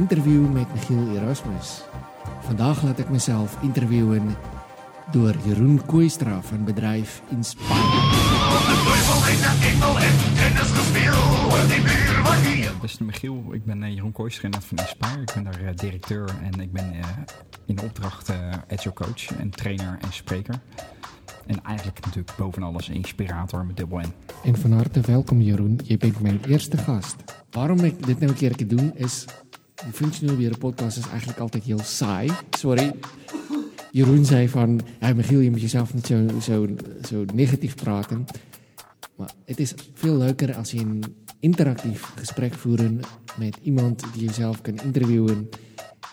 interview met Michiel Erasmus. Vandaag laat ik mezelf interviewen door Jeroen Kooistra van bedrijf Inspire. Beste Michiel, ik ben eh, Jeroen Kooistra van Inspire. Ik ben daar eh, directeur en ik ben eh, in opdracht agile coach en trainer en spreker. En eigenlijk natuurlijk boven alles inspirator met dubbel N. En van harte welkom Jeroen, je bent mijn eerste gast. Waarom ik dit nou een keer doe is, de functioneel weer podcast is eigenlijk altijd heel saai. Sorry. Jeroen zei van, hey Michiel, je moet jezelf niet zo, zo, zo negatief praten. Maar het is veel leuker als je een interactief gesprek voert met iemand die jezelf kan interviewen.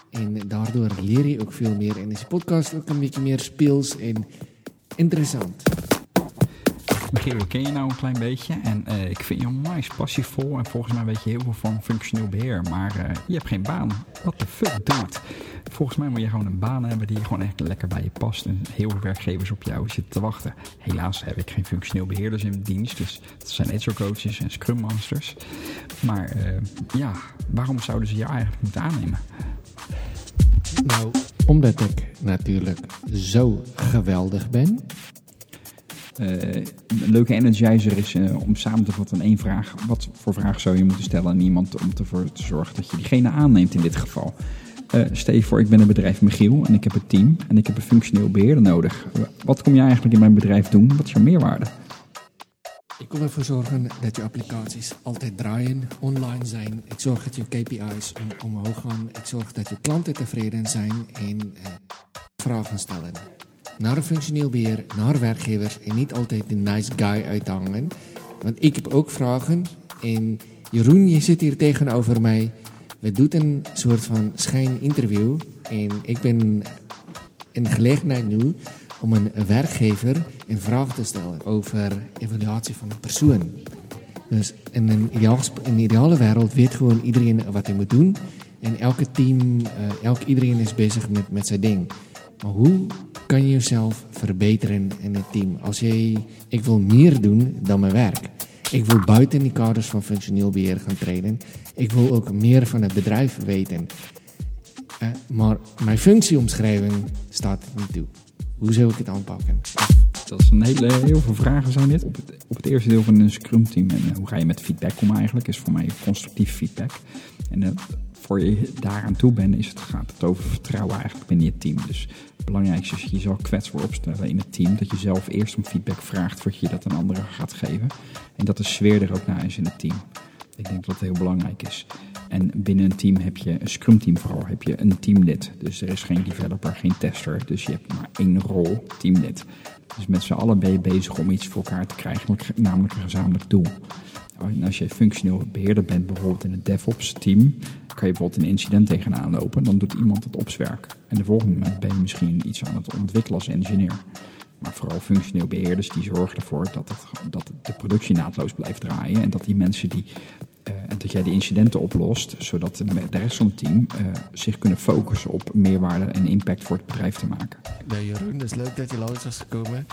En daardoor leer je ook veel meer. En is podcast ook een beetje meer speels en interessant. Michiel, ken je nou een klein beetje en uh, ik vind je onwijs passievol en volgens mij weet je heel veel van functioneel beheer, maar uh, je hebt geen baan. Wat de fuck, dude? Volgens mij moet je gewoon een baan hebben die gewoon echt lekker bij je past en heel veel werkgevers op jou zitten te wachten. Helaas heb ik geen functioneel beheerders in dienst, dus dat zijn agile coaches en scrum masters. Maar uh, ja, waarom zouden ze jou eigenlijk moeten aannemen? Nou, omdat ik natuurlijk zo geweldig ben. Uh, een leuke energizer is uh, om samen te vatten één vraag. Wat voor vraag zou je moeten stellen aan iemand om ervoor te zorgen dat je diegene aanneemt in dit geval? Uh, stel je voor, ik ben een bedrijf Michiel en ik heb een team en ik heb een functioneel beheerder nodig. Wat kom je eigenlijk in mijn bedrijf doen? Wat is jouw meerwaarde? Ik kom ervoor zorgen dat je applicaties altijd draaien, online zijn. Ik zorg dat je KPI's om, omhoog gaan. Ik zorg dat je klanten tevreden zijn en eh, vragen stellen. Naar een functioneel beheer, naar werkgevers en niet altijd de nice guy uithangen. Want ik heb ook vragen en Jeroen, je zit hier tegenover mij. We doen een soort van schijninterview en ik ben in gelegenheid nu om een werkgever een vraag te stellen over evaluatie van een persoon. Dus in een, in ideale wereld weet gewoon iedereen wat hij moet doen. En elke team, uh, elk, iedereen is bezig met, met zijn ding. Maar hoe kan je jezelf verbeteren in het team? Als jij, ik wil meer doen dan mijn werk. Ik wil buiten die kaders van functioneel beheer gaan trainen. Ik wil ook meer van het bedrijf weten. Uh, maar mijn functieomschrijving staat niet toe. Hoe zou ik het aanpakken? Dat is een hele, heel veel vragen zijn dit. Op het, eerste deel van een scrum team. En hoe ga je met feedback om eigenlijk? Is voor mij constructief feedback. En uh, voor je daaraan toe bent, is het, gaat het over vertrouwen eigenlijk binnen je team. Dus het belangrijkste is je zal kwetsbaar opstellen in het team. Dat je zelf eerst om feedback vraagt voordat je dat aan anderen gaat geven. En dat de sfeer er ook naar is in het team. Ik denk dat het heel belangrijk is. En binnen een team heb je, een scrum team vooral, heb je een teamlid. Dus er is geen developer, geen tester. Dus je hebt maar één rol, teamlid. Dus met z'n allen ben je bezig om iets voor elkaar te krijgen, namelijk een gezamenlijk doel. En als je functioneel beheerder bent, bijvoorbeeld in het DevOps team, kan je bijvoorbeeld een incident tegenaan lopen. Dan doet iemand het opswerk. En de volgende moment ben je misschien iets aan het ontwikkelen als engineer. Maar vooral functioneel beheerders die zorgen ervoor dat, het, dat de productie naadloos blijft draaien. En dat die mensen die uh, dat jij die incidenten oplost, zodat de, de rest van het team uh, zich kunnen focussen op meerwaarde en impact voor het bedrijf te maken. Nee, Jeroen, het is leuk dat je langs was gekomen.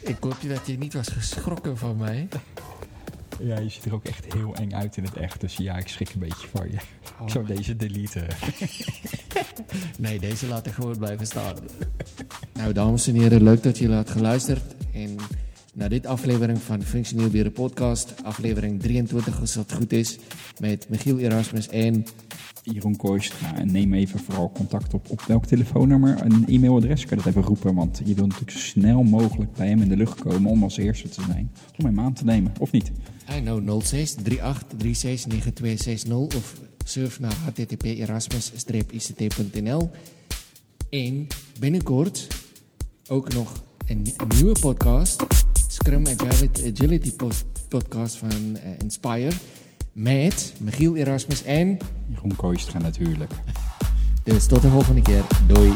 Ik hoop dat je niet was geschrokken van mij. Ja, je ziet er ook echt heel eng uit in het echt. Dus ja, ik schrik een beetje van je. Oh. Ik zou deze deleten. nee, deze laat ik gewoon blijven staan. nou, dames en heren, leuk dat jullie hebben geluisterd. Naar dit aflevering van Functioneel Beren Podcast. Aflevering 23, als dat goed is. Met Michiel Erasmus en... Jeroen Kooistra. En neem even vooral contact op. Op welk telefoonnummer en e-mailadres kan je dat even roepen? Want je wilt natuurlijk zo snel mogelijk bij hem in de lucht komen om als eerste te zijn. Om hem aan te nemen, of niet? I know 06 38 36 of surf naar http://erasmus-ict.nl. En binnenkort ook nog een nieuwe podcast. Scrum Agility podcast van uh, Inspire. Met Michiel Erasmus en... Jeroen Kooistra natuurlijk. Dus tot de volgende keer. Doei.